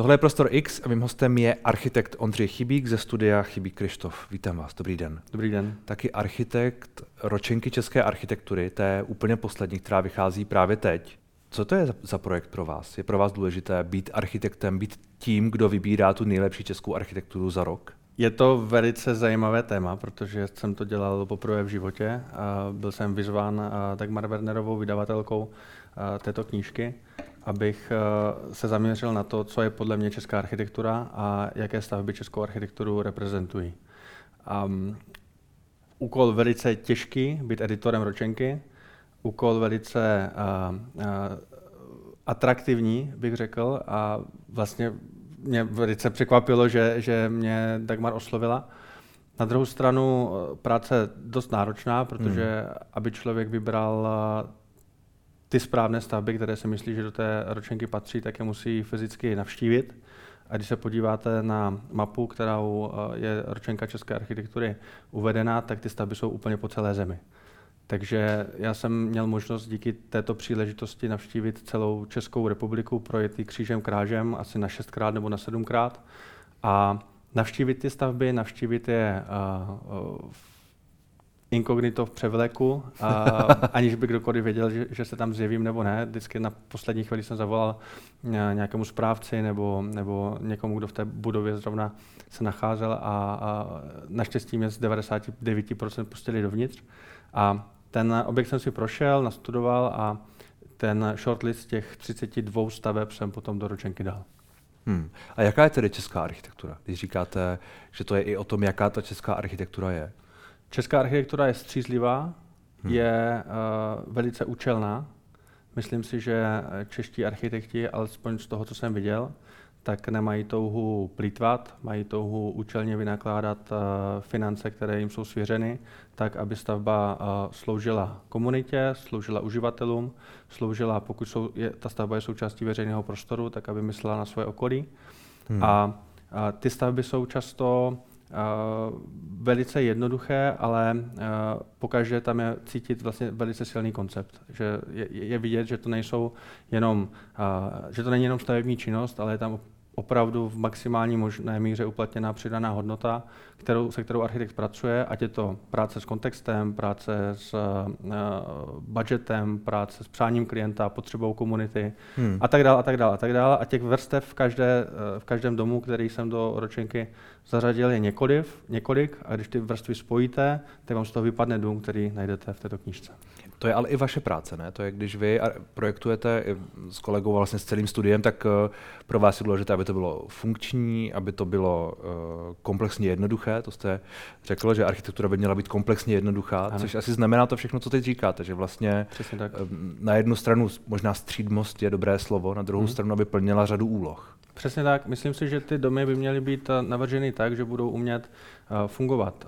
Tohle je Prostor X a mým hostem je architekt Ondřej Chybík ze studia Chybík Krištof. Vítám vás, dobrý den. Dobrý den. Taky architekt ročenky české architektury, té úplně poslední, která vychází právě teď. Co to je za projekt pro vás? Je pro vás důležité být architektem, být tím, kdo vybírá tu nejlepší českou architekturu za rok? Je to velice zajímavé téma, protože jsem to dělal poprvé v životě. Byl jsem vyzván Dagmar Wernerovou, vydavatelkou této knížky, abych se zaměřil na to, co je podle mě česká architektura a jaké stavby českou architekturu reprezentují. Um, úkol velice těžký, být editorem ročenky, úkol velice uh, uh, atraktivní, bych řekl, a vlastně mě velice překvapilo, že, že mě Dagmar oslovila. Na druhou stranu práce dost náročná, protože hmm. aby člověk vybral ty správné stavby, které si myslí, že do té ročenky patří, tak je musí fyzicky navštívit. A když se podíváte na mapu, kterou je ročenka české architektury uvedená, tak ty stavby jsou úplně po celé zemi. Takže já jsem měl možnost díky této příležitosti navštívit celou Českou republiku, projet ji křížem krážem asi na šestkrát nebo na sedmkrát a navštívit ty stavby, navštívit je uh, uh, inkognito v převleku, uh, aniž by kdokoliv věděl, že, že se tam zjevím nebo ne. Vždycky na poslední chvíli jsem zavolal nějakému správci nebo, nebo někomu, kdo v té budově zrovna se nacházel a, a naštěstí mě z 99% pustili dovnitř. A ten objekt jsem si prošel, nastudoval a ten shortlist těch 32 staveb jsem potom do ročenky dal. Hmm. A jaká je tedy česká architektura? Když říkáte, že to je i o tom, jaká ta česká architektura je. Česká architektura je střízlivá, hmm. je uh, velice účelná. Myslím si, že čeští architekti, alespoň z toho, co jsem viděl, tak nemají touhu plítvat, mají touhu účelně vynakládat uh, finance, které jim jsou svěřeny, tak aby stavba uh, sloužila komunitě, sloužila uživatelům, sloužila, pokud jsou, je, ta stavba je součástí veřejného prostoru, tak aby myslela na svoje okolí. Hmm. A, a ty stavby jsou často velice jednoduché, ale uh, pokaždé tam je cítit vlastně velice silný koncept. Že je, je vidět, že to nejsou jenom, uh, že to není jenom stavební činnost, ale je tam opravdu v maximální možné míře uplatněná přidaná hodnota, kterou, se kterou architekt pracuje, ať je to práce s kontextem, práce s uh, budgetem, práce s přáním klienta, potřebou komunity hmm. a tak dále a tak dále a tak dále. A těch vrstev v, každé, v každém domu, který jsem do ročenky zařadil, je několik, několik a když ty vrstvy spojíte, tak vám z toho vypadne dům, který najdete v této knížce. To je ale i vaše práce, ne? To je, když vy projektujete s kolegou vlastně s celým studiem, tak eh, pro vás je důležité, aby to bylo funkční, aby to bylo eh, komplexně jednoduché. To jste řekl, že architektura by měla být komplexně jednoduchá, ano. což asi znamená to všechno, co teď říkáte, že vlastně tak. Eh, na jednu stranu možná střídmost je dobré slovo, na druhou hmm. stranu, aby plnila řadu úloh. Přesně tak. Myslím si, že ty domy by měly být navrženy tak, že budou umět fungovat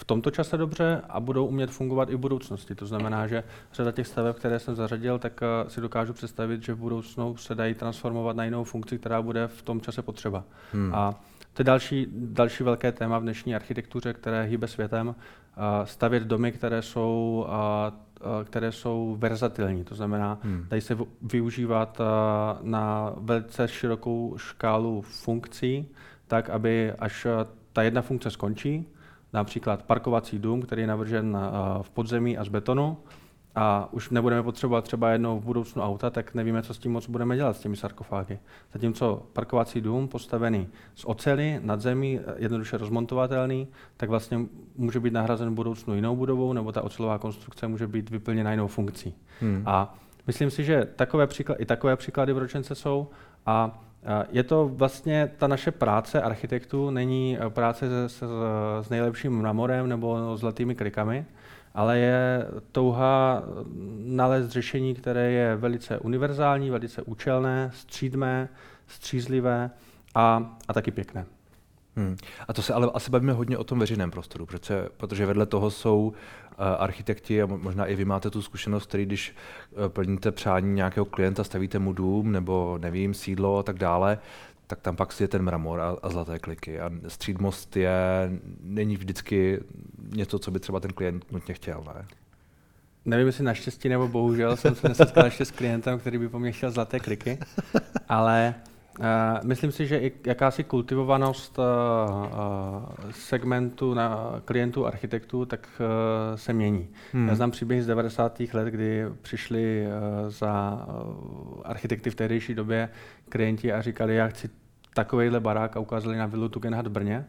v tomto čase dobře a budou umět fungovat i v budoucnosti. To znamená, že řada těch staveb, které jsem zařadil, tak eh, si dokážu představit, že v budoucnu se dají transformovat na jinou funkci, která bude v tom čase potřeba. Hmm. A to je další, další velké téma v dnešní architektuře, které hýbe světem. Stavět domy, které jsou, které jsou verzatilní, to znamená, hmm. dají se využívat na velice širokou škálu funkcí, tak aby až ta jedna funkce skončí, například parkovací dům, který je navržen eh, v podzemí a z betonu, a už nebudeme potřebovat třeba jednou v budoucnu auta, tak nevíme, co s tím moc budeme dělat, s těmi sarkofágy. Zatímco parkovací dům postavený z ocely nad zemí, eh, jednoduše rozmontovatelný, tak vlastně může být nahrazen v budoucnu jinou budovou, nebo ta ocelová konstrukce může být vyplněna jinou funkcí. Hmm. A myslím si, že takové příklady, i takové příklady v ročence jsou a je to vlastně ta naše práce architektů, není eh, práce s, s, s nejlepším mramorem nebo zlatými krikami, ale je touha nalézt řešení, které je velice univerzální, velice účelné, střídmé, střízlivé a, a taky pěkné. Hmm. A to se ale asi bavíme hodně o tom veřejném prostoru, protože, protože vedle toho jsou uh, architekti a možná i vy máte tu zkušenost, který když uh, plníte přání nějakého klienta, stavíte mu dům nebo nevím, sídlo a tak dále, tak tam pak si je ten mramor a, a zlaté kliky. A střídmost je, není vždycky něco, co by třeba ten klient nutně chtěl, ne? Nevím, jestli naštěstí nebo bohužel jsem se nesetkal ještě s klientem, který by po mně chtěl zlaté kliky, ale myslím si, že i jakási kultivovanost uh, uh, segmentu na klientů architektů tak se mění. Hmm. Já znám příběh z 90. let, kdy přišli za architekty v tehdejší době klienti a říkali, já chci takovejhle barák a ukázali na vilu Tugendhat v Brně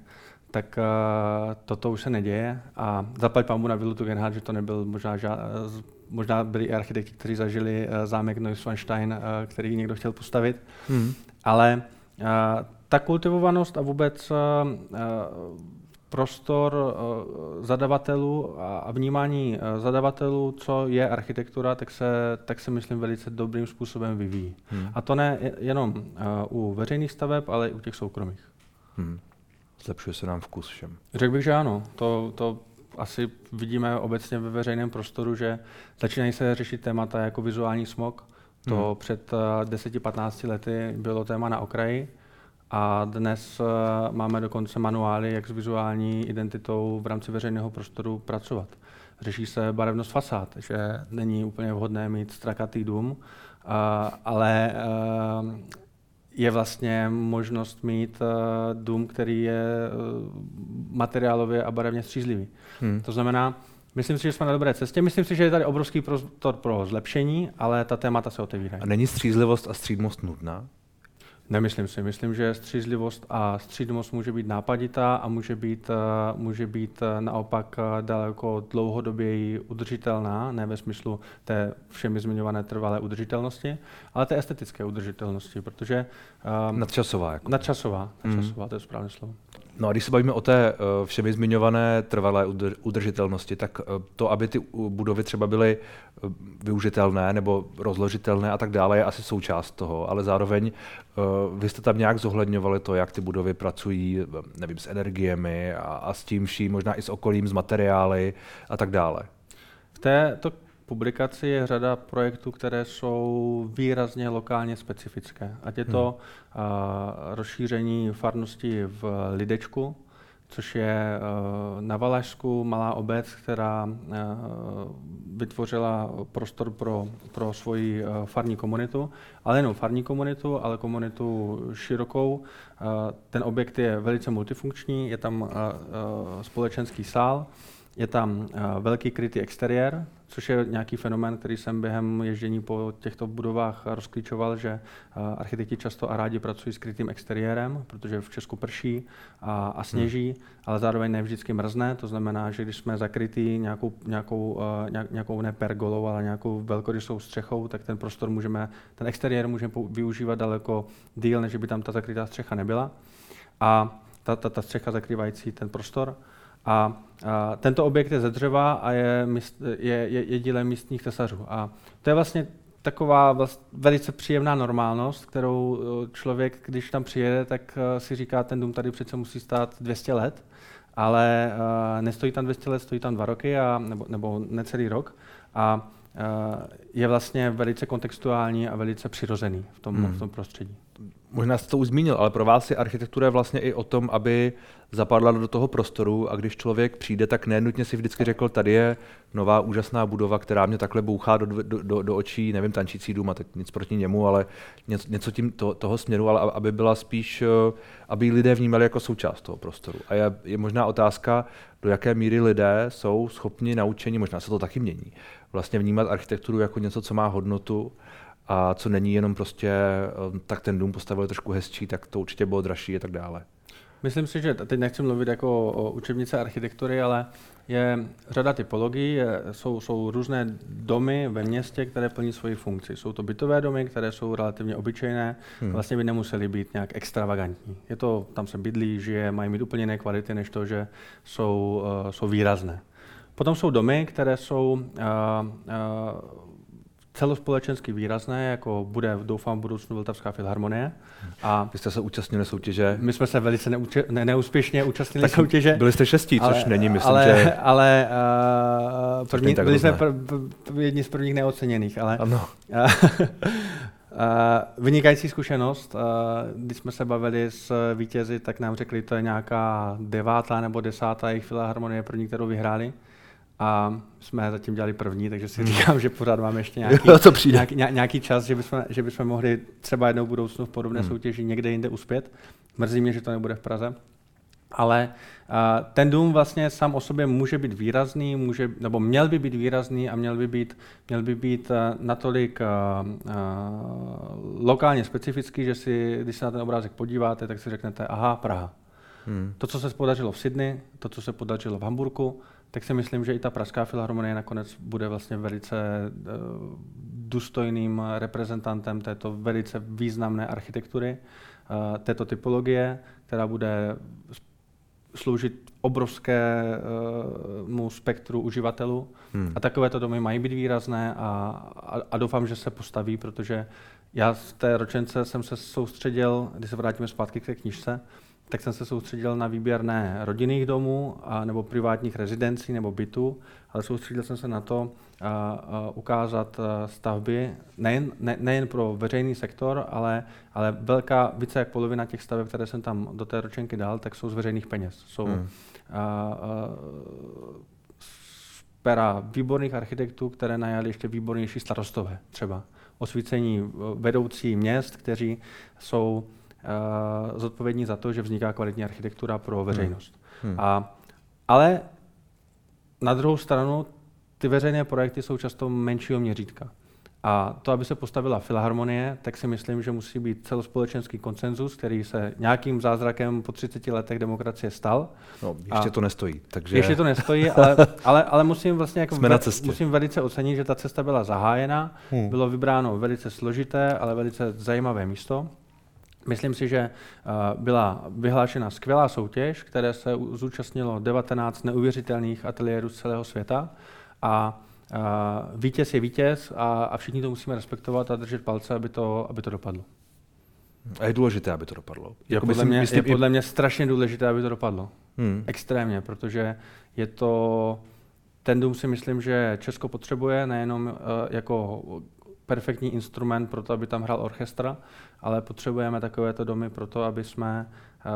tak uh, toto už se neděje a zaplať pambu na vilu Tugendhat, že to nebyl možná žád, možná byli i architekti, kteří zažili uh, zámek Neuschwanstein, uh, který někdo chtěl postavit, hmm. Ale uh, ta kultivovanost a vůbec uh, prostor uh, zadavatelů a vnímání zadavatelů, co je architektura, tak se, tak se myslím velice dobrým způsobem vyvíjí. Hmm. A to ne jenom u veřejných staveb, ale i u těch soukromých. Hmm. Zlepšuje se nám vkus všem. Řekl bych, že ano. To, to asi vidíme obecně ve veřejném prostoru, že začínají se řešit témata jako vizuální smog. To hmm. před 10-15 lety bylo téma na okraji a dnes uh, máme dokonce manuály, jak s vizuální identitou v rámci veřejného prostoru pracovat. Řeší se barevnost fasád, že není úplně vhodné mít strakatý dům, uh, ale je vlastně možnost mít dům, který je materiálově a barevně střízlivý. Hmm. To znamená, myslím si, že jsme na dobré cestě. Myslím si, že je tady obrovský prostor pro zlepšení, ale ta témata se otevírají. A není střízlivost a střídmost nutná? Nemyslím si. Myslím, že střízlivost a střídmost může být nápaditá a může být, uh, může být uh, naopak uh, daleko dlouhodoběji udržitelná, ne ve smyslu té všemi zmiňované trvalé udržitelnosti, ale té estetické udržitelnosti, protože... Um, nadčasová. Jako. Nadčasová, nadčasová, mm. to je správné slovo. No a když se bavíme o té uh, všemi zmiňované trvalé udržitelnosti, tak uh, to, aby ty budovy třeba byly uh, využitelné nebo rozložitelné a tak dále, je asi součást toho, ale zároveň vy jste tam nějak zohledňovali to, jak ty budovy pracují, nevím, s energiemi a, a s tím vším, možná i s okolím, s materiály a tak dále. V této publikaci je řada projektů, které jsou výrazně lokálně specifické. Ať je to hmm. uh, rozšíření farnosti v Lidečku, což je uh, na Valašsku malá obec, která uh, vytvořila prostor pro, pro svoji uh, farní komunitu, ale jenom farní komunitu, ale komunitu širokou. Ten objekt je velice multifunkční, je tam společenský sál, je tam velký krytý exteriér, což je nějaký fenomén, který jsem během ježdění po těchto budovách rozklíčoval, že architekti často a rádi pracují s krytým exteriérem, protože v Česku prší a, a sněží, hmm. ale zároveň ne vždycky mrzne. To znamená, že když jsme zakrytý nějakou, nějakou, nějakou ne pergolou, ale nějakou velkorysou střechou, tak ten prostor můžeme, ten exteriér můžeme využívat daleko díl, než by tam ta zakrytá střecha nebyla. A ta, ta, ta střecha zakrývající ten prostor. A, a tento objekt je ze dřeva a je, je, je, je dílem místních tesařů. A to je vlastně taková vlast, velice příjemná normálnost, kterou eh, člověk, když tam přijede, tak uh, si říká, ten dům tady přece musí stát 200 let, ale uh, nestojí tam 200 let, stojí tam dva roky, a, nebo, nebo necelý rok. A uh, je vlastně velice kontextuální a velice přirozený v tom, hmm. v tom prostředí možná jste to už zmínil, ale pro vás je architektura vlastně i o tom, aby zapadla do toho prostoru a když člověk přijde, tak nenutně si vždycky řekl, tady je nová úžasná budova, která mě takhle bouchá do, do, do, do očí, nevím, tančící dům a teď nic proti němu, ale něco, něco tím to, toho směru, ale aby byla spíš, eh, aby lidé vnímali jako součást toho prostoru. A je, je možná otázka, do jaké míry lidé jsou schopni naučení, možná se to taky mění, vlastně vnímat architekturu jako něco, co má hodnotu a co není jenom prostě, eh, tak ten dům postavil trošku hezčí, tak to určitě bylo dražší a tak dále. Myslím si, že teď nechci mluvit jako o učebnice architektury, ale je řada typologií, je, jsou, jsou různé domy ve městě, které plní svoji funkci. Jsou to bytové domy, které jsou relativně obyčejné, hmm. vlastně by nemusely být nějak extravagantní. Je to, tam se bydlí, žije, mají mít úplně jiné kvality, než to, že jsou, uh, jsou výrazné. Potom jsou domy, které jsou uh, uh, celospolečensky výrazné, jako bude, doufám, v budoucnu Vltavská filharmonie. A Vy jste se účastnili soutěže? My jsme se velice neuče, ne, neúspěšně účastnili tak soutěže. Byli jste šestí, což ale, není, myslím, ale, že... Ale uh, první, byli jsme pr, pr, jedni z prvních neoceněných, ale... Ano. Uh, Uh, vynikající zkušenost. Uh, když jsme se bavili s vítězi, tak nám řekli, to je nějaká devátá nebo desátá jejich filharmonie první, kterou vyhráli. A jsme zatím dělali první, takže si hmm. říkám, že pořád máme ještě nějaký, to přijde. nějaký, nějaký čas, že bychom, že bychom mohli třeba jednou budoucnu v podobné hmm. soutěži někde jinde uspět. Mrzí mě, že to nebude v Praze. Ale uh, ten dům vlastně sám o sobě může být výrazný, může, nebo měl by být výrazný a měl by být, měl by být uh, natolik uh, uh, lokálně specifický, že si, když se na ten obrázek podíváte, tak si řeknete, aha, Praha. Hmm. To, co se podařilo v Sydney, to, co se podařilo v Hamburgu, tak si myslím, že i ta Pražská filharmonie nakonec bude vlastně velice uh, důstojným reprezentantem této velice významné architektury, uh, této typologie, která bude sloužit obrovskému spektru uživatelů. Hmm. A takovéto domy mají být výrazné a, a, a doufám, že se postaví, protože já z té ročence jsem se soustředil, když se vrátíme zpátky k té knižce, tak jsem se soustředil na výběr ne rodinných domů a, nebo privátních rezidencí nebo bytů, ale soustředil jsem se na to a, a ukázat stavby nejen, ne, nejen pro veřejný sektor, ale, ale velká, více jak polovina těch staveb, které jsem tam do té ročenky dal, tak jsou z veřejných peněz. Jsou hmm. a, a, z pera výborných architektů, které najali ještě výbornější starostové třeba. Osvícení vedoucí měst, kteří jsou uh, zodpovědní za to, že vzniká kvalitní architektura pro hmm. veřejnost. Hmm. A, ale na druhou stranu ty veřejné projekty jsou často menšího měřítka. A to, aby se postavila filharmonie, tak si myslím, že musí být celospolečenský konsenzus, který se nějakým zázrakem po 30 letech demokracie stal. No, ještě a to nestojí. Takže... Ještě to nestojí, ale, ale, ale musím vlastně jako Jsme ve, musím velice ocenit, že ta cesta byla zahájena, hmm. bylo vybráno velice složité, ale velice zajímavé místo. Myslím si, že eh, byla vyhlášena skvělá soutěž, které se zúčastnilo 19 neuvěřitelných ateliérů z celého světa a vítěz je vítěz a, a všichni to musíme respektovat a držet palce, aby to, aby to dopadlo. A je důležité, aby to dopadlo. Je, jako podle, myslím, mě, myslím, je podle mě strašně důležité, aby to dopadlo. Hmm. Extrémně, protože je to ten dům si myslím, že Česko potřebuje nejenom uh, jako perfektní instrument pro to, aby tam hrál orchestra, ale potřebujeme takovéto domy pro to, aby jsme uh,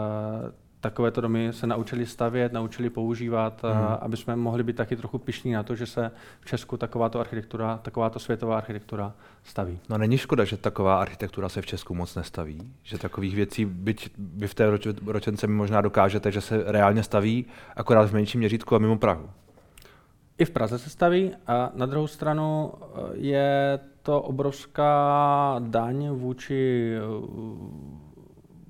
takovéto domy se naučili stavět, naučili používat, hmm. a, aby jsme mohli být taky trochu pišní na to, že se v Česku takováto architektura, takováto světová architektura staví. No není škoda, že taková architektura se v Česku moc nestaví, že takových věcí, byť vy v té ročence mi možná dokážete, že se reálně staví, akorát v menším měřítku a mimo Prahu. I v Praze se staví a na druhou stranu eh, je to obrovská daň vůči eh,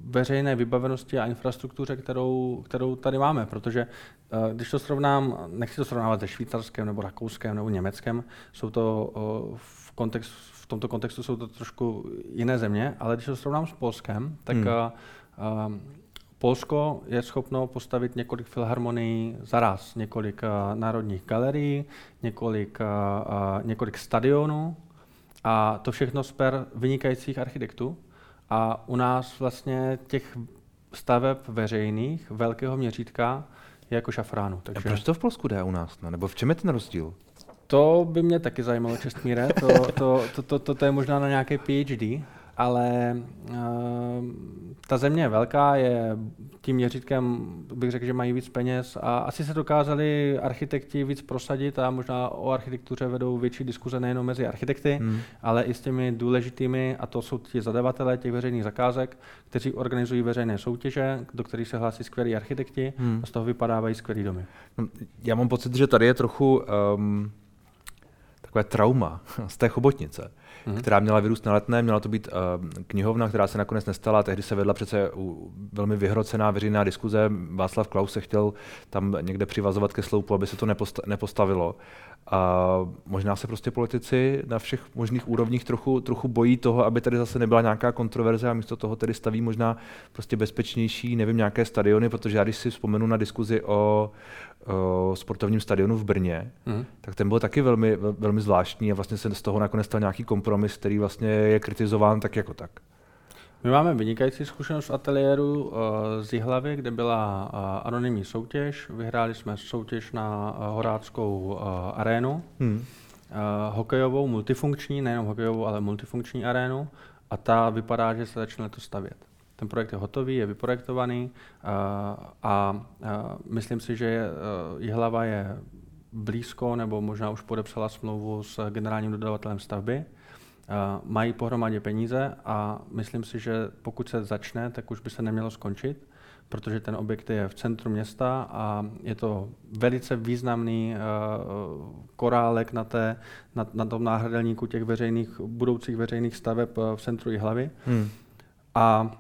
veřejné vybavenosti a infrastruktuře, kterou, kterou tady máme, protože eh, když to srovnám, nechci to srovnávat se Švýcarskem nebo Rakouskem nebo Německem, jsou to v, kontext, v tomto kontextu jsou to trošku jiné země, ale když to srovnám s Polskem, tak hmm. uh, Polsko je schopno postavit několik filharmonií za raz, několik uh, národních galerií, několik, několik stadionů a to všechno z per vynikajících architektů. A u nás vlastně těch staveb veřejných velkého měřítka je jako šafránu. Takže... A proč to v Polsku jde u nás? No? Nebo v čem je ten rozdíl? To by mě taky zajímalo, Čestmíre. To, to, to, to, to, to je možná na nějaké PhD ale uh, ta země je velká, je tím měřítkem, bych řekl, že mají víc peněz a asi se dokázali architekti víc prosadit a možná o architektuře vedou větší diskuze nejen mezi architekty, hmm. ale i s těmi důležitými, a to jsou ti zadavatelé těch veřejných zakázek, kteří organizují veřejné soutěže, do kterých se hlásí skvělí architekti hmm. a z toho vypadávají skvělý domy. No, já mám pocit, že tady je trochu um, takové trauma z té chobotnice mm-hmm. která měla vyrůst na letné, měla to být uh, knihovna, která se nakonec nestala, tehdy se vedla přece uh, velmi vyhrocená veřejná diskuze, Václav Klaus se chtěl tam někde přivazovat ke sloupu, aby se to neposta- nepostavilo. A možná se prostě politici na všech možných úrovních trochu, trochu bojí toho, aby tady zase nebyla nějaká kontroverze a místo toho tedy staví možná prostě bezpečnější, nevím, nějaké stadiony, protože já když si vzpomenu na diskuzi o, o sportovním stadionu v Brně, mm. tak ten byl taky velmi, velmi zvláštní a vlastně se z toho nakonec stal nějaký kompromis, který vlastně je kritizován tak jako tak. My máme vynikající zkušenost v ateliéru uh, z Jihlavy, kde byla uh, anonymní soutěž. Vyhráli jsme soutěž na uh, Horáckou uh, arénu, hmm. uh, hokejovou, multifunkční, nejenom hokejovou, ale multifunkční arénu. A ta vypadá, že se začne to stavět. Ten projekt je hotový, je vyprojektovaný uh, a uh, myslím si, že je, uh, Jihlava je blízko nebo možná už podepsala smlouvu s generálním dodavatelem stavby. Mají pohromadě peníze a myslím si, že pokud se začne, tak už by se nemělo skončit protože ten objekt je v centru města a je to velice významný uh, korálek na, té, na, na tom náhradelníku těch veřejných, budoucích veřejných staveb v centru hlavy. Hmm. A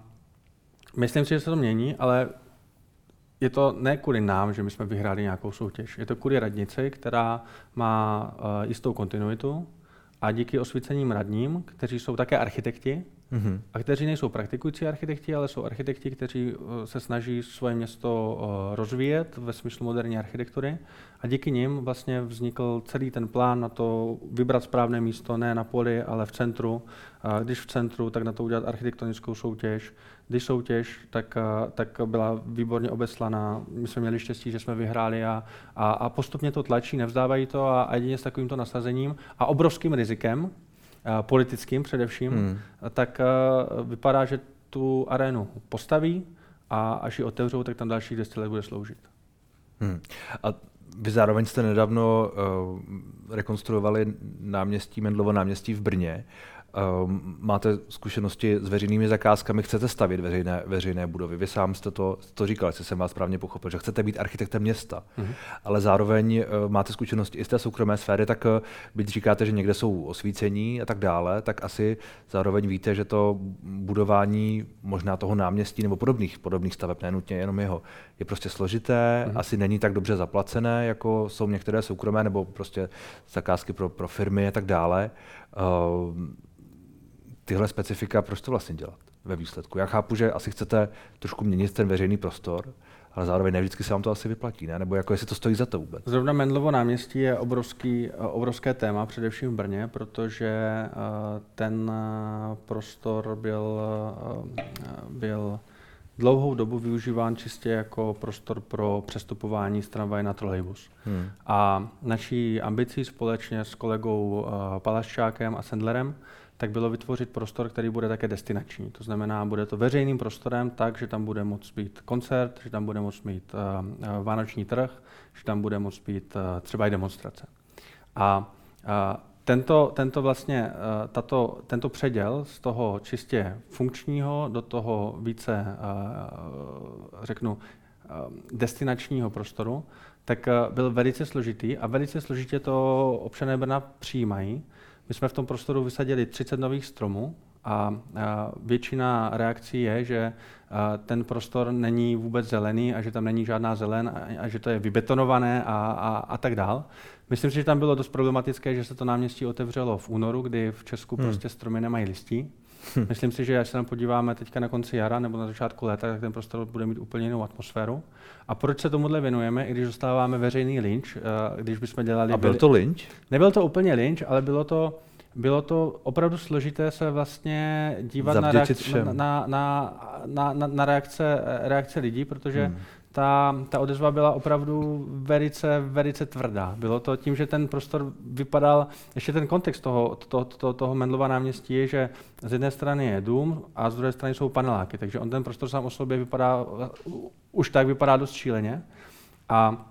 myslím si, že se to mění, ale je to ne kvůli nám, že my jsme vyhráli nějakou soutěž. Je to kvůli radnici, která má uh, jistou kontinuitu a díky osvícením radním, kteří jsou také architekti, mm-hmm. a kteří nejsou praktikující architekti, ale jsou architekti, kteří eh, se snaží svoje město eh, rozvíjet ve smyslu moderní architektury a díky nim vlastně vznikl celý ten plán na to vybrat správné místo, ne na poli, ale v centru. A když v centru, tak na to udělat architektonickou soutěž. Když soutěž, tak, eh, tak byla výborně obeslaná. My jsme měli štěstí, že jsme vyhráli a, a, a postupně to tlačí, nevzdávají to a, a jedině s takovýmto nasazením a obrovským rizikem, politickým především, hmm. tak vypadá, že tu arénu postaví a až ji otevřou, tak tam dalších 10 let bude sloužit. Hmm. A vy zároveň jste nedávno uh, rekonstruovali náměstí, Mendlovo náměstí v Brně. Um, máte zkušenosti s veřejnými zakázkami, chcete stavět veřejné, veřejné budovy. Vy sám jste to, to říkal, jestli jsem vás správně pochopil, že chcete být architektem města, mm-hmm. ale zároveň uh, máte zkušenosti i z té soukromé sféry, tak uh, byť říkáte, že někde jsou osvícení a tak dále, tak asi zároveň víte, že to budování možná toho náměstí nebo podobných, podobných staveb, nenutně jenom jeho, je prostě složité, mm-hmm. asi není tak dobře zaplacené, jako jsou některé soukromé nebo prostě zakázky pro, pro firmy a tak dále. Uh, tyhle specifika, proč to vlastně dělat ve výsledku? Já chápu, že asi chcete trošku měnit ten veřejný prostor, ale zároveň ne vždycky se vám to asi vyplatí, ne? Nebo jako jestli to stojí za to vůbec. Zrovna Mendlovo náměstí je obrovský, obrovské téma, především v Brně, protože eh, ten eh, prostor byl, eh, byl dlouhou dobu využíván čistě jako prostor pro přestupování z tramvaje na trolejbus. Hmm. A naší ambicí společně s kolegou Palaščákem a Sendlerem tak bylo vytvořit prostor, který bude také destinační. To znamená, bude to veřejným prostorem tak, že tam bude moct být koncert, že tam bude moct být uh, vánoční trh, že tam bude moct být uh, třeba i demonstrace. A uh, tento, tento vlastně, uh, tato, tento předěl z toho čistě funkčního do toho více, uh, řeknu, destinačního prostoru, tak byl velice složitý a velice složitě to občané Brna přijímají, my jsme v tom prostoru vysadili 30 nových stromů a, většina reakcí je, že ten prostor není vůbec zelený a že tam není žádná zelen a, a že to je vybetonované a, a, a tak dál. Myslím si, že tam bylo dost problematické, že se to náměstí otevřelo v únoru, kdy v Česku hmm. prostě stromy nemají listí. Hmm. Myslím si, že až se tam podíváme teďka na konci jara nebo na začátku léta, tak ten prostor bude mít úplně jinou atmosféru. A proč se tomuhle věnujeme, i když dostáváme veřejný lynč, eh, když bychom dělali... A byl to lynč? Nebyl to úplně lynč, ale bylo to, bylo to opravdu složité se vlastně dívat na, reakce, na, na, na, na, na reakce, reakce lidí, protože hmm ta, ta odezva byla opravdu velice, velice tvrdá. Bylo to tím, že ten prostor vypadal, ještě ten kontext toho, to, to, toho Mendlova náměstí je, že z jedné strany je dům a z druhé strany jsou paneláky, takže on ten prostor sám o sobě vypadá, už tak vypadá dost šíleně. A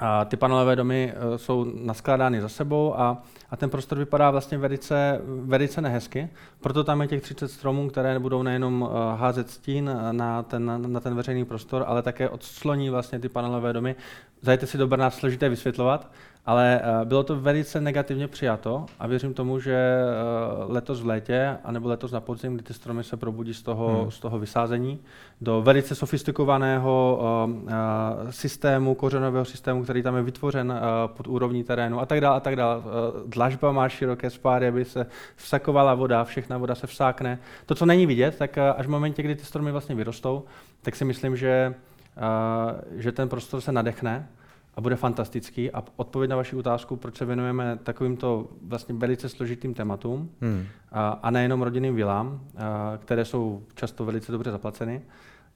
a ty panelové domy uh, jsou naskládány za sebou a, a ten prostor vypadá vlastně velice, velice nehezky. Proto tam je těch 30 stromů, které nebudou nejenom uh, házet stín na ten, na ten veřejný prostor, ale také odsloní vlastně ty panelové domy. Zajte si do Brna složité vysvětlovat, ale uh, bylo to velice negativně přijato a věřím tomu, že uh, letos v létě, anebo letos na podzim, kdy ty stromy se probudí z toho, hmm. z toho vysázení, do velice sofistikovaného uh, systému, kořenového systému, který tam je vytvořen pod úrovní terénu a tak dále a tak dále. Dlažba má široké spáry, aby se vsakovala voda, všechna voda se vsákne. To, co není vidět, tak až v momentě, kdy ty stromy vlastně vyrostou, tak si myslím, že, že ten prostor se nadechne a bude fantastický. A odpověď na vaši otázku, proč se věnujeme takovýmto vlastně velice složitým tématům hmm. a, a nejenom rodinným vilám, a, které jsou často velice dobře zaplaceny,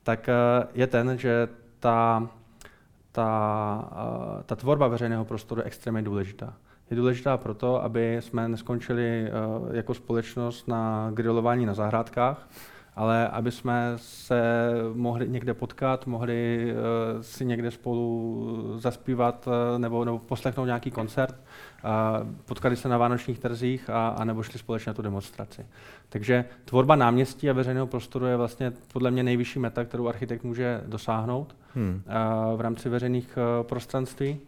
tak a, je ten, že ta, ta, a, ta tvorba veřejného prostoru je extrémně důležitá. Je důležitá proto, aby jsme neskončili a, jako společnost na grilování na zahrádkách, ale aby jsme se mohli někde potkat, mohli uh, si někde spolu zaspívat uh, nebo, nebo poslechnout nějaký koncert, uh, potkali se na vánočních trzích a, a nebo šli společně na tu demonstraci. Takže tvorba náměstí a veřejného prostoru je vlastně podle mě nejvyšší meta, kterou architekt může dosáhnout hmm. uh, v rámci veřejných uh, prostranství.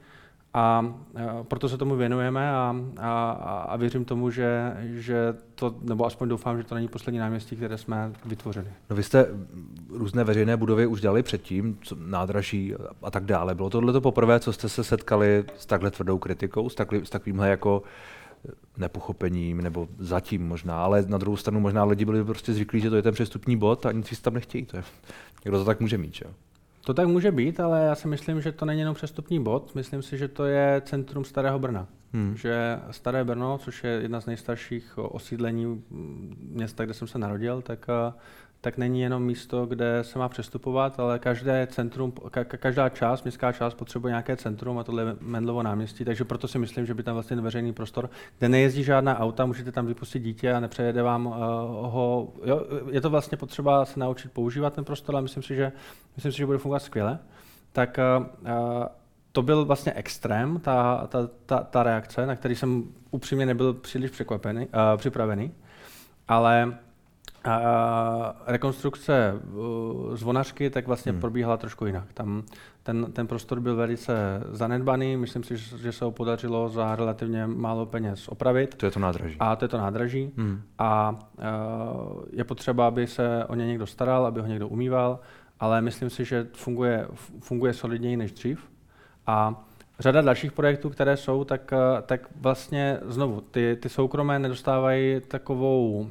A proto se tomu věnujeme a, a, a věřím tomu, že, že to, nebo aspoň doufám, že to není poslední náměstí, které jsme vytvořili. No vy jste různé veřejné budovy už dělali předtím, nádraží a tak dále. Bylo tohle to poprvé, co jste se setkali s takhle tvrdou kritikou, s, takhle, s takovýmhle jako nepochopením, nebo zatím možná, ale na druhou stranu možná lidi byli prostě zvyklí, že to je ten přestupní bod a nic si tam nechtějí. To je, někdo to tak může mít, že? To tak může být, ale já si myslím, že to není jenom přestupní bod. Myslím si, že to je centrum Starého Brna. Hmm. Že Staré Brno, což je jedna z nejstarších osídlení města, kde jsem se narodil, tak tak není jenom místo, kde se má přestupovat, ale každé centrum, ka, každá část, městská část potřebuje nějaké centrum a tohle je Mendlovo náměstí, takže proto si myslím, že by tam vlastně veřejný prostor, kde nejezdí žádná auta, můžete tam vypustit dítě a nepřejede vám uh, ho. Jo, je to vlastně potřeba se naučit používat ten prostor, ale myslím si, že, myslím si, že bude fungovat skvěle. Tak uh, to byl vlastně extrém, ta, ta, ta, ta reakce, na který jsem upřímně nebyl příliš překvapený, uh, připravený, ale a rekonstrukce zvonařky tak vlastně hmm. probíhala trošku jinak. Tam ten, ten prostor byl velice zanedbaný, myslím si, že se ho podařilo za relativně málo peněz opravit. To je to nádraží. A to je to nádraží. Hmm. A je potřeba, aby se o ně někdo staral, aby ho někdo umýval, ale myslím si, že funguje, funguje solidněji než dřív. A řada dalších projektů, které jsou, tak, tak vlastně znovu, ty, ty soukromé nedostávají takovou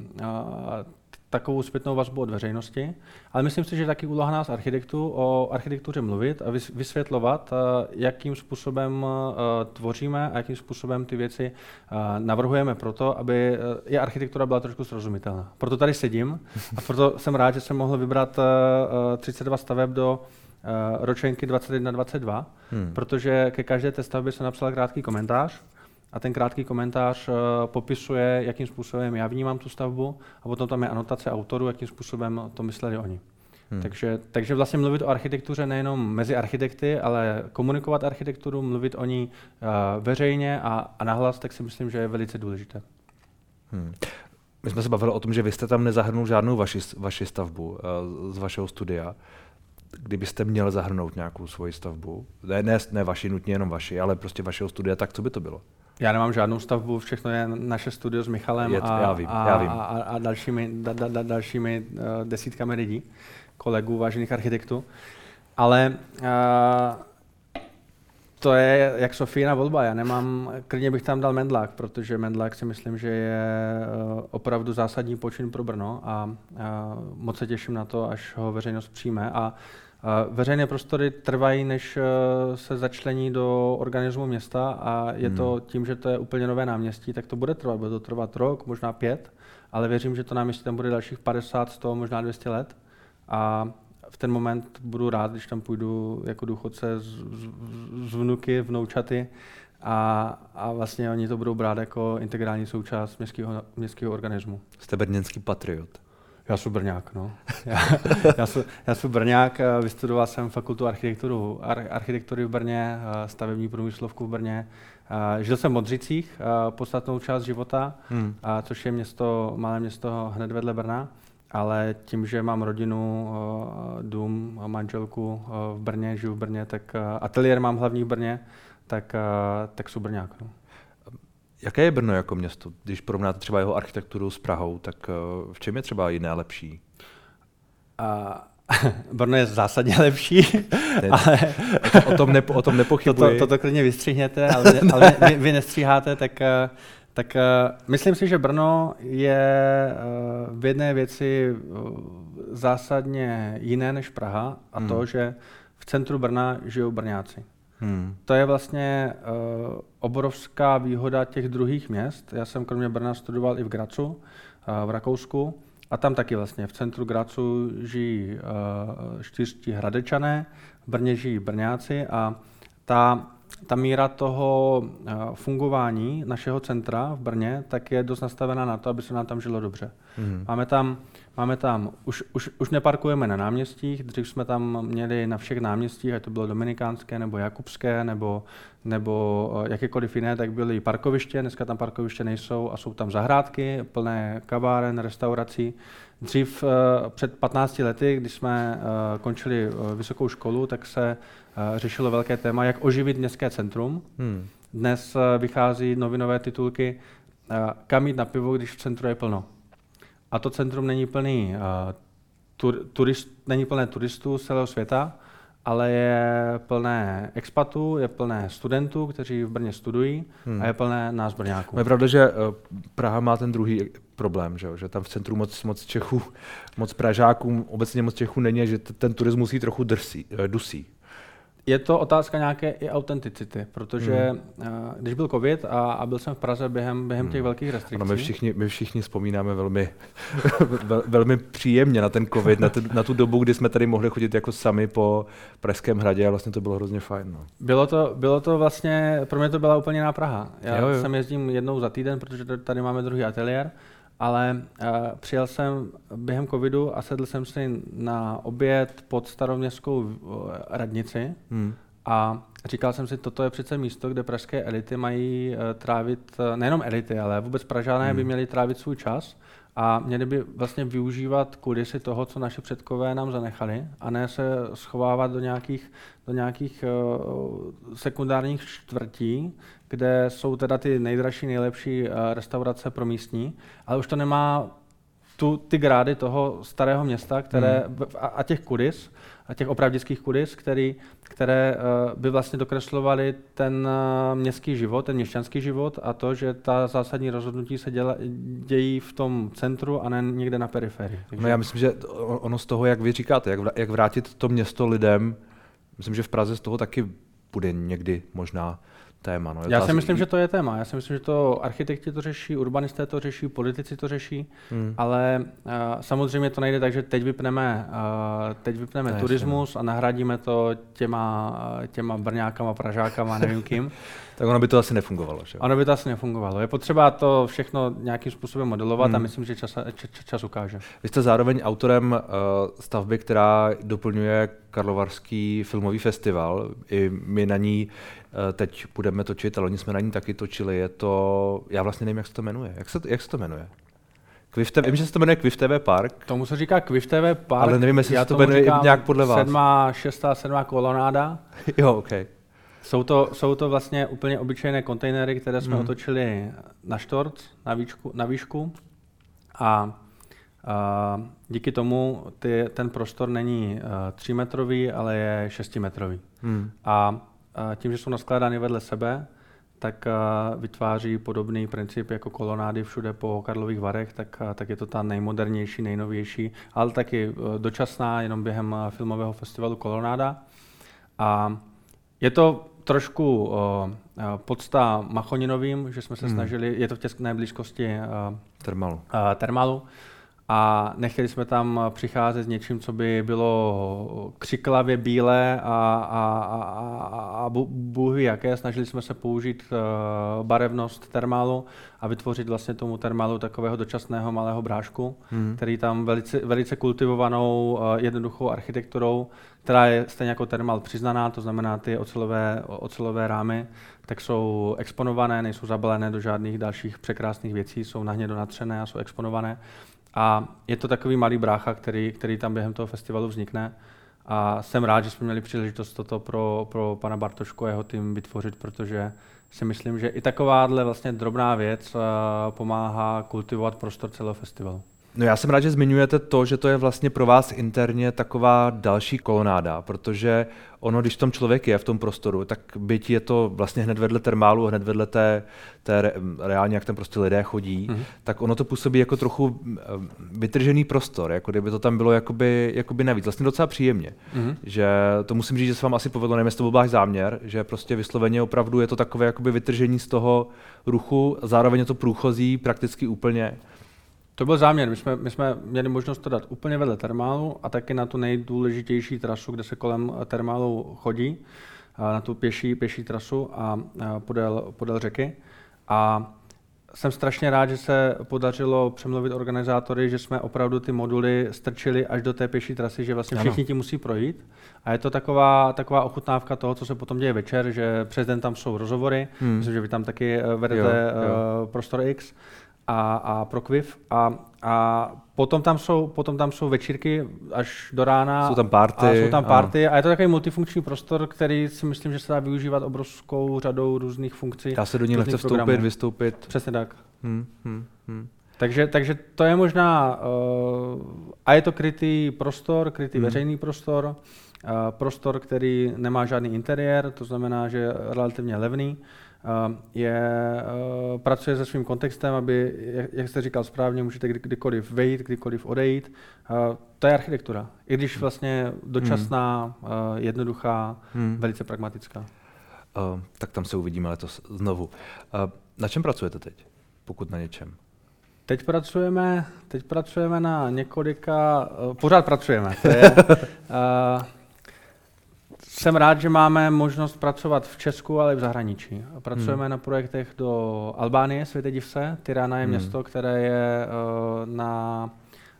takovou zpětnou vazbu od veřejnosti, ale myslím si, že je taky úloha nás architektů o architektuře mluvit a vysvětlovat, eh, jakým způsobem eh, tvoříme a jakým způsobem ty věci eh, navrhujeme proto, aby i architektura byla trošku srozumitelná. Proto tady sedím a proto jsem rád, že jsem mohl vybrat 32 staveb do ročenky 21-22, hmm. protože ke každé té stavbě jsem napsal krátký komentář, a ten krátký komentář uh, popisuje, jakým způsobem já vnímám tu stavbu a potom tam je anotace autorů, jakým způsobem to mysleli oni. Hmm. Takže, takže vlastně mluvit o architektuře nejenom mezi architekty, ale komunikovat architekturu, mluvit o ní uh, veřejně a, a nahlas, tak si myslím, že je velice důležité. Hmm. My jsme se bavili o tom, že vy jste tam nezahrnul žádnou vaši, vaši stavbu uh, z vašeho studia. Kdybyste měl zahrnout nějakou svoji stavbu, ne, ne, ne vaši, nutně jenom vaši, ale prostě vašeho studia, tak co by to bylo? Já nemám žádnou stavbu, všechno je naše studio s Michalem je, a, já vím, a, já vím. a, a dalšími, da, da, da, dalšími uh, desítkami lidí, kolegů, vážených architektů. Ale uh, to je jak Sofína volba. Já nemám, klidně bych tam dal Mendlák, protože Mendlák si myslím, že je uh, opravdu zásadní počin pro Brno a uh, moc se těším na to, až ho veřejnost přijme. A Veřejné prostory trvají, než eh, se začlení do organismu města a je to hmm. tím, že to je úplně nové náměstí, tak to bude trvat. Bude to trvat rok, možná pět, ale věřím, že to náměstí tam bude dalších 50, 100, možná 200 let. A v ten moment budu rád, když tam půjdu jako důchodce z, z, z vnuky, vnoučaty a, a vlastně oni to budou brát jako integrální součást městského, městského organismu. Jste brněnský patriot. Já jsem Brňák, no. Já, já, jsem, já jsem Brňák, vystudoval jsem fakultu architekturu, ar, architektury v Brně, stavební průmyslovku v Brně. Žil jsem v Modřicích podstatnou část života, hmm. což je město, malé město hned vedle Brna, ale tím, že mám rodinu, dům a manželku v Brně, žiju v Brně, tak ateliér mám hlavní v Brně, tak, tak jsem Brňák. No. Jaké je Brno jako město? Když porovnáte třeba jeho architekturu s Prahou, tak eh, v čem je třeba jiné lepší? A Brno je zásadně lepší, Ten, ale... O tom, nepo, o tom nepochybuji. Toto, toto klidně vystřihněte, ale, ale vy, vy nestříháte, tak, eh, tak eh, myslím si, že Brno je v jedné věci zásadně jiné než Praha a hmm. to, že v centru Brna žijou Brňáci. Hmm. To je vlastně uh, obrovská výhoda těch druhých měst. Já jsem kromě Brna studoval i v Gracu, uh, v Rakousku, a tam taky vlastně v centru Gracu žijí uh, čtyřtí hradečané, v Brně žijí Brňáci a ta, ta míra toho uh, fungování našeho centra v Brně tak je dost nastavená na to, aby se nám tam žilo dobře. Hmm. Máme tam, máme tam už, už, už neparkujeme na náměstích, dřív jsme tam měli na všech náměstích, ať to bylo Dominikánské nebo Jakubské nebo, nebo eh, jakékoliv jiné, tak byly parkoviště, dneska tam parkoviště nejsou a jsou tam zahrádky plné kaváren, restaurací. Dřív eh, před 15 lety, když jsme eh, končili vysokou školu, tak se řešilo velké téma, jak oživit městské centrum. Hmm. Dnes vychází novinové titulky, kam jít na pivo, když v centru je plno. A to centrum není plný tur, turist, není plné turistů z celého světa, ale je plné expatů, je plné studentů, kteří v Brně studují hmm. a je plné nás Brňáků. No je pravda, že eh, Praha má ten druhý problém, že, že tam v centru moc, moc Čechů, moc Pražáků, obecně moc Čechů není, že ten turismus jí trochu drsí, eh, dusí. Je to otázka nějaké i autenticity, protože hmm. uh, když byl covid a, a byl jsem v Praze během, během těch hmm. velkých restrikcí. Ano, my všichni, my všichni vzpomínáme velmi, vel, velmi příjemně na ten covid, na, tu, na tu dobu, kdy jsme tady mohli chodit jako sami po Pražském hradě a vlastně to bylo hrozně fajn. No. Bylo, to, bylo to vlastně, pro mě to byla úplně jiná Praha. Já jo, jo. sem jezdím jednou za týden, protože tady máme druhý ateliér ale uh, přijel jsem během covidu a sedl jsem si na oběd pod staroměstskou uh, radnici hmm. a říkal jsem si, toto je přece místo, kde pražské elity mají uh, trávit, uh, nejenom elity, ale vůbec Pražané hmm. by měli trávit svůj čas a měli by vlastně využívat kulisy toho, co naše předkové nám zanechali a ne se schovávat do nějakých, do nějakých uh, sekundárních čtvrtí, kde jsou teda ty nejdražší, nejlepší uh, restaurace pro místní, ale už to nemá tu, ty grády toho starého města které, hmm. a, a těch kulis, a těch opravdických kulis, který, které uh, by vlastně dokreslovaly ten uh, městský život, ten měšťanský život a to, že ta zásadní rozhodnutí se děla, dějí v tom centru a ne někde na periferii. Takže... No já myslím, že ono z toho, jak vy říkáte, jak, jak vrátit to město lidem, myslím, že v Praze z toho taky bude někdy možná téma. No. Já si myslím, že to je téma. Já si myslím, že to architekti to řeší, urbanisté to řeší, politici to řeší, hmm. ale uh, samozřejmě to nejde tak, že teď vypneme, uh, teď vypneme ne, turismus ne. a nahradíme to těma, těma brňákama, pražákama, nevím kým. tak ono by to asi nefungovalo. Že? Ono by to asi nefungovalo. Je potřeba to všechno nějakým způsobem modelovat hmm. a myslím, že čas, čas, čas ukáže. Vy jste zároveň autorem uh, stavby, která doplňuje Karlovarský filmový festival. I my na ní teď budeme točit, ale oni jsme na ní taky točili. Je to, já vlastně nevím, jak se to jmenuje. Jak se, jak se to jmenuje? Kviv TV, vím, že se to jmenuje Kviv TV Park. Tomu se říká Kviv TV Park. Ale nevím, jestli se to jmenuje nějak podle vás. Sedmá, šestá, sedmá kolonáda. jo, OK. Jsou to, jsou to vlastně úplně obyčejné kontejnery, které jsme mm. otočili na štort, na výšku, na výšku a, a díky tomu ty, ten prostor není uh, metrový, ale je 6 metrový. Mm. A tím, že jsou naskládány vedle sebe, tak vytváří podobný princip jako kolonády všude po Karlových Varech, tak, tak je to ta nejmodernější, nejnovější, ale taky uh, dočasná, jenom během filmového festivalu Kolonáda. A je to trošku uh, podsta Machoninovým, že jsme se hmm. snažili, je to v těsné blízkosti uh, termalu. Uh, termalu a nechtěli jsme tam přicházet s něčím, co by bylo křiklavě bílé a, a, a, a, a bůh jaké. Snažili jsme se použít uh, barevnost termálu a vytvořit vlastně tomu termálu takového dočasného malého brášku, hmm. který tam velice, velice kultivovanou uh, jednoduchou architekturou, která je stejně jako termál přiznaná, to znamená ty ocelové, ocelové rámy, tak jsou exponované, nejsou zabalené do žádných dalších překrásných věcí, jsou nahnědo natřené a jsou exponované. A je to takový malý brácha, který, který tam během toho festivalu vznikne. A jsem rád, že jsme měli příležitost toto pro, pro pana Bartošku a jeho tým vytvořit, protože si myslím, že i takováhle vlastně drobná věc uh, pomáhá kultivovat prostor celého festivalu. No já jsem rád, že zmiňujete to, že to je vlastně pro vás interně taková další kolonáda, protože ono, když tam člověk je v tom prostoru, tak byť je to vlastně hned vedle termálu, hned vedle té, té re, reálně, jak tam prostě lidé chodí, mm-hmm. tak ono to působí jako trochu vytržený prostor, jako kdyby to tam bylo jakoby, jakoby navíc, vlastně docela příjemně. Mm-hmm. Že to musím říct, že se vám asi povedlo, nevím, jestli to byl záměr, že prostě vysloveně opravdu je to takové jakoby vytržení z toho ruchu, zároveň je to průchozí prakticky úplně. To byl záměr. My jsme, my jsme měli možnost to dát úplně vedle termálu a taky na tu nejdůležitější trasu, kde se kolem termálu chodí, na tu pěší, pěší trasu a podél, podél řeky. A jsem strašně rád, že se podařilo přemluvit organizátory, že jsme opravdu ty moduly strčili až do té pěší trasy, že vlastně všichni tím musí projít. A je to taková, taková ochutnávka toho, co se potom děje večer, že přes den tam jsou rozhovory, hmm. myslím, že vy tam taky eh, vedete jo, jo. Uh, Prostor X a, a Prokviv a, a potom tam, jsou, potom tam jsou večírky až do rána. Jsou tam party. A jsou tam party a, a je to takový multifunkční prostor, který si myslím, že se dá využívat obrovskou řadou různých funkcí. Dá se do ní lehce vstoupit, vystoupit. Přesně tak. Hmm, hmm, hmm. Takže, takže to je možná, uh, a je to krytý prostor, krytý hmm. veřejný prostor, uh, prostor, který nemá žádný interiér, to znamená, že je relativně levný. Uh, je, uh, pracuje se svým kontextem, aby, jak, jste říkal správně, můžete kdy, kdykoliv vejít, kdykoliv odejít. Uh, to je architektura. I když hmm. vlastně dočasná, hmm. uh, jednoduchá, hmm. velice pragmatická. Uh, tak tam se uvidíme letos znovu. Uh, na čem pracujete teď? pokud na něčem? Teď pracujeme, teď pracujeme na několika, uh, pořád pracujeme. To je, uh, jsem rád, že máme možnost pracovat v Česku, ale i v zahraničí. Pracujeme hmm. na projektech do Albánie, světe div se. Tirana je hmm. město, které je uh, na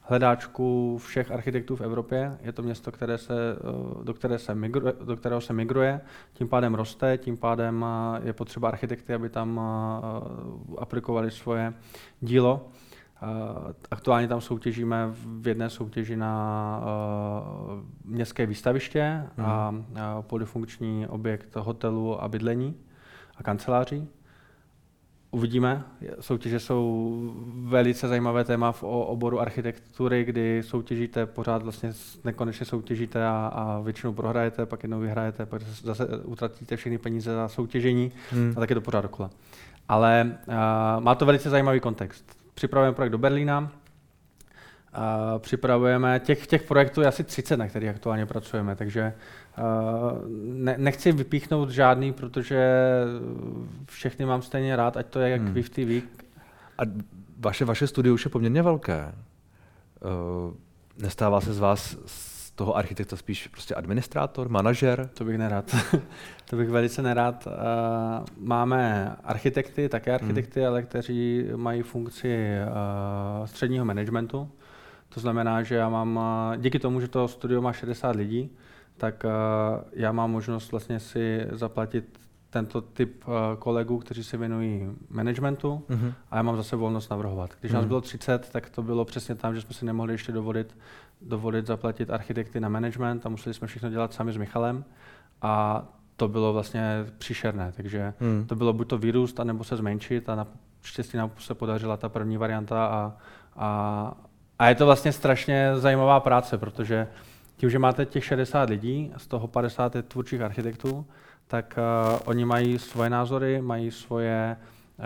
hledáčku všech architektů v Evropě. Je to město, které se, eh, do, které se migruje, do kterého se migruje, tím pádem roste, tím pádem eh, je potřeba architekty, aby tam eh, aplikovali svoje dílo. Aktuálně tam soutěžíme v jedné soutěži na městské výstaviště mm. a polifunkční objekt hotelu a bydlení a kanceláří. Uvidíme. Soutěže jsou velice zajímavé téma v oboru architektury, kdy soutěžíte, pořád vlastně nekonečně soutěžíte a, a většinou prohrajete, pak jednou vyhrajete, pak zase utratíte všechny peníze za soutěžení hmm. a tak je to pořád dokola. Ale uh, má to velice zajímavý kontext. Připravujeme projekt do Berlína, Uh, připravujeme, těch, těch projektů je asi 30, na kterých aktuálně pracujeme, takže ne, nechci vypíchnout žádný, protože všechny mám stejně rád, ať to je jak hmm. TV. A vaše, vaše studio už je poměrně velké. Uh, nestává se z vás toho architekta spíš prostě administrátor, manažer? To bych nerad. to bych velice nerad. Uh, máme architekty, také architekty, hmm. ale kteří mají funkci uh, středního managementu. To znamená, že já mám, díky tomu, že to studio má 60 lidí, tak já mám možnost vlastně si zaplatit tento typ uh, kolegů, kteří se věnují managementu uh-huh. a já mám zase volnost navrhovat. Když uh-huh. nás mhm. bylo 30, tak to bylo přesně tam, že jsme si nemohli ještě dovolit, dovolit zaplatit architekty na management a museli jsme všechno dělat sami s Michalem a to bylo vlastně příšerné, takže uh-huh. to bylo buď to vyrůst, anebo se zmenšit a na štěstí nám se podařila ta první varianta a, a, a je to vlastně strašně zajímavá práce, protože tím, že máte těch 60 lidí, z toho 50 je tvůrčích architektů, tak uh, oni mají svoje názory, mají svoje, uh,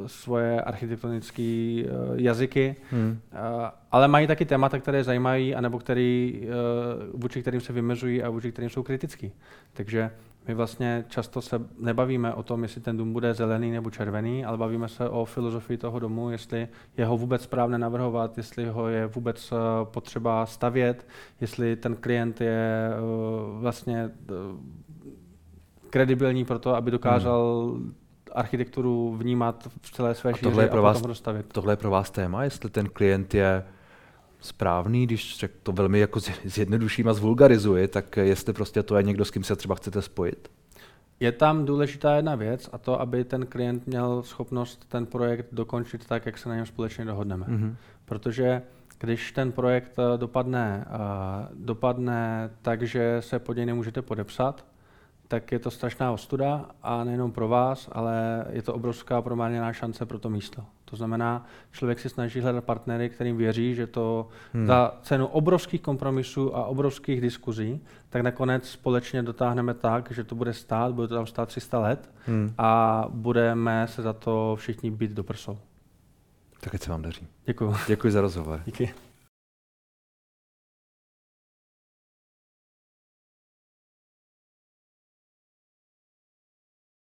uh, svoje architektonické uh, jazyky, hmm. uh, ale mají taky témata, které zajímají, anebo který, uh, vůči kterým se vymezují a vůči kterým jsou kritický. Takže my vlastně často se nebavíme o tom, jestli ten dům bude zelený nebo červený, ale bavíme se o filozofii toho domu, jestli je ho vůbec správné navrhovat, jestli ho je vůbec potřeba stavět, jestli ten klient je vlastně kredibilní pro to, aby dokázal hmm. architekturu vnímat v celé své šíři a, tohle je pro a vás, dostavit. Tohle je pro vás téma, jestli ten klient je správný, když to velmi jako zjednoduším a zvulgarizuji, tak jestli prostě to je někdo, s kým se třeba chcete spojit? Je tam důležitá jedna věc a to, aby ten klient měl schopnost ten projekt dokončit tak, jak se na něm společně dohodneme. Mm-hmm. Protože když ten projekt eh, dopadne, uh, dopadne tak, že se pod něj nemůžete podepsat, tak je to strašná ostuda a nejenom pro vás, ale je to obrovská promarněná šance pro to místo. To znamená, člověk si snaží hledat partnery, kterým věří, že to hmm. za cenu obrovských kompromisů a obrovských diskuzí, tak nakonec společně dotáhneme tak, že to bude stát, bude to tam stát 300 let hmm. a budeme se za to všichni být do prsou. Tak ať se vám daří. Děkuji. Děkuji za rozhovor. Díky.